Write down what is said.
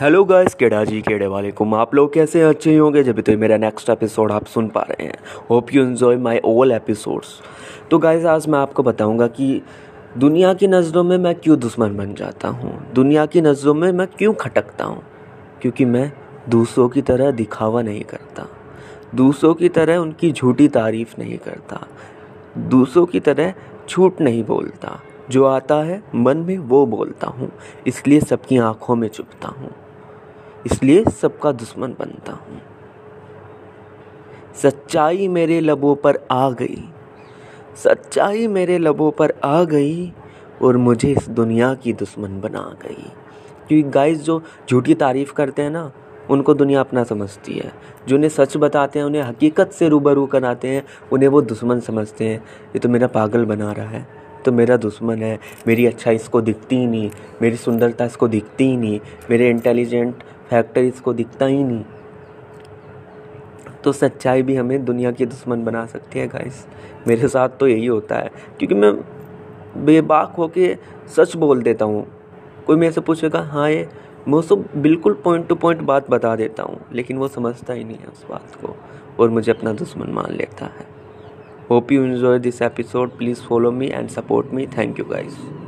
Hello guys केड़ा जी, केड़े वालेकुम। आप लोग कैसे अच्छे ही होंगे जब तो मेरा नेक्स्ट एपिसोड आप सुन पा रहे हैं। Hope you enjoy my all episodes तो गाइस आज मैं आपको बताऊँगा कि दुनिया की नज़रों में मैं क्यों दुश्मन बन जाता हूँ? दुनिया की नज़रों में मैं क्यों खटकता हूँ? क्योंकि मैं दूसरों की तरह दिखावा नहीं करता। दूसरों की तरह उनकी झूठी तारीफ़ नहीं करता। दूसरों की तरह झूठ नहीं बोलता। जो आता है, मन में वो बोलता हूँ। इसलिए सबकी आँखों में चुपता हूँ। इसलिए सबका दुश्मन बनता हूँ। सच्चाई मेरे लबों पर आ गई। सच्चाई मेरे लबों पर आ गई और मुझे इस दुनिया की दुश्मन बना गई। क्योंकि गाइस जो झूठी तारीफ़ करते हैं ना, उनको दुनिया अपना समझती है। जो उन्हें सच बताते हैं, उन्हें हकीकत से रूबरू कराते हैं, उन्हें वो दुश्मन समझते हैं। ये तो मेरा पागल बना रहा है। तो मेरा दुश्मन है। मेरी अच्छाई इसको दिखती ही नहीं। मेरी सुंदरता इसको दिखती ही नहीं। मेरे इंटेलिजेंट फैक्टर इसको दिखता ही नहीं। तो सच्चाई भी हमें दुनिया की दुश्मन बना सकती है गाइस मेरे साथ तो यही होता है, क्योंकि मैं बेबाक होके सच बोल देता हूँ। कोई मेरे से पूछेगा हाँ ये, मैं उसको बिल्कुल पॉइंट टू पॉइंट बात बता देता हूँ, लेकिन वो समझता ही नहीं है उस बात को, और मुझे अपना दुश्मन मान लेता है। Hope you enjoy this episode please follow me and support me thank you guys.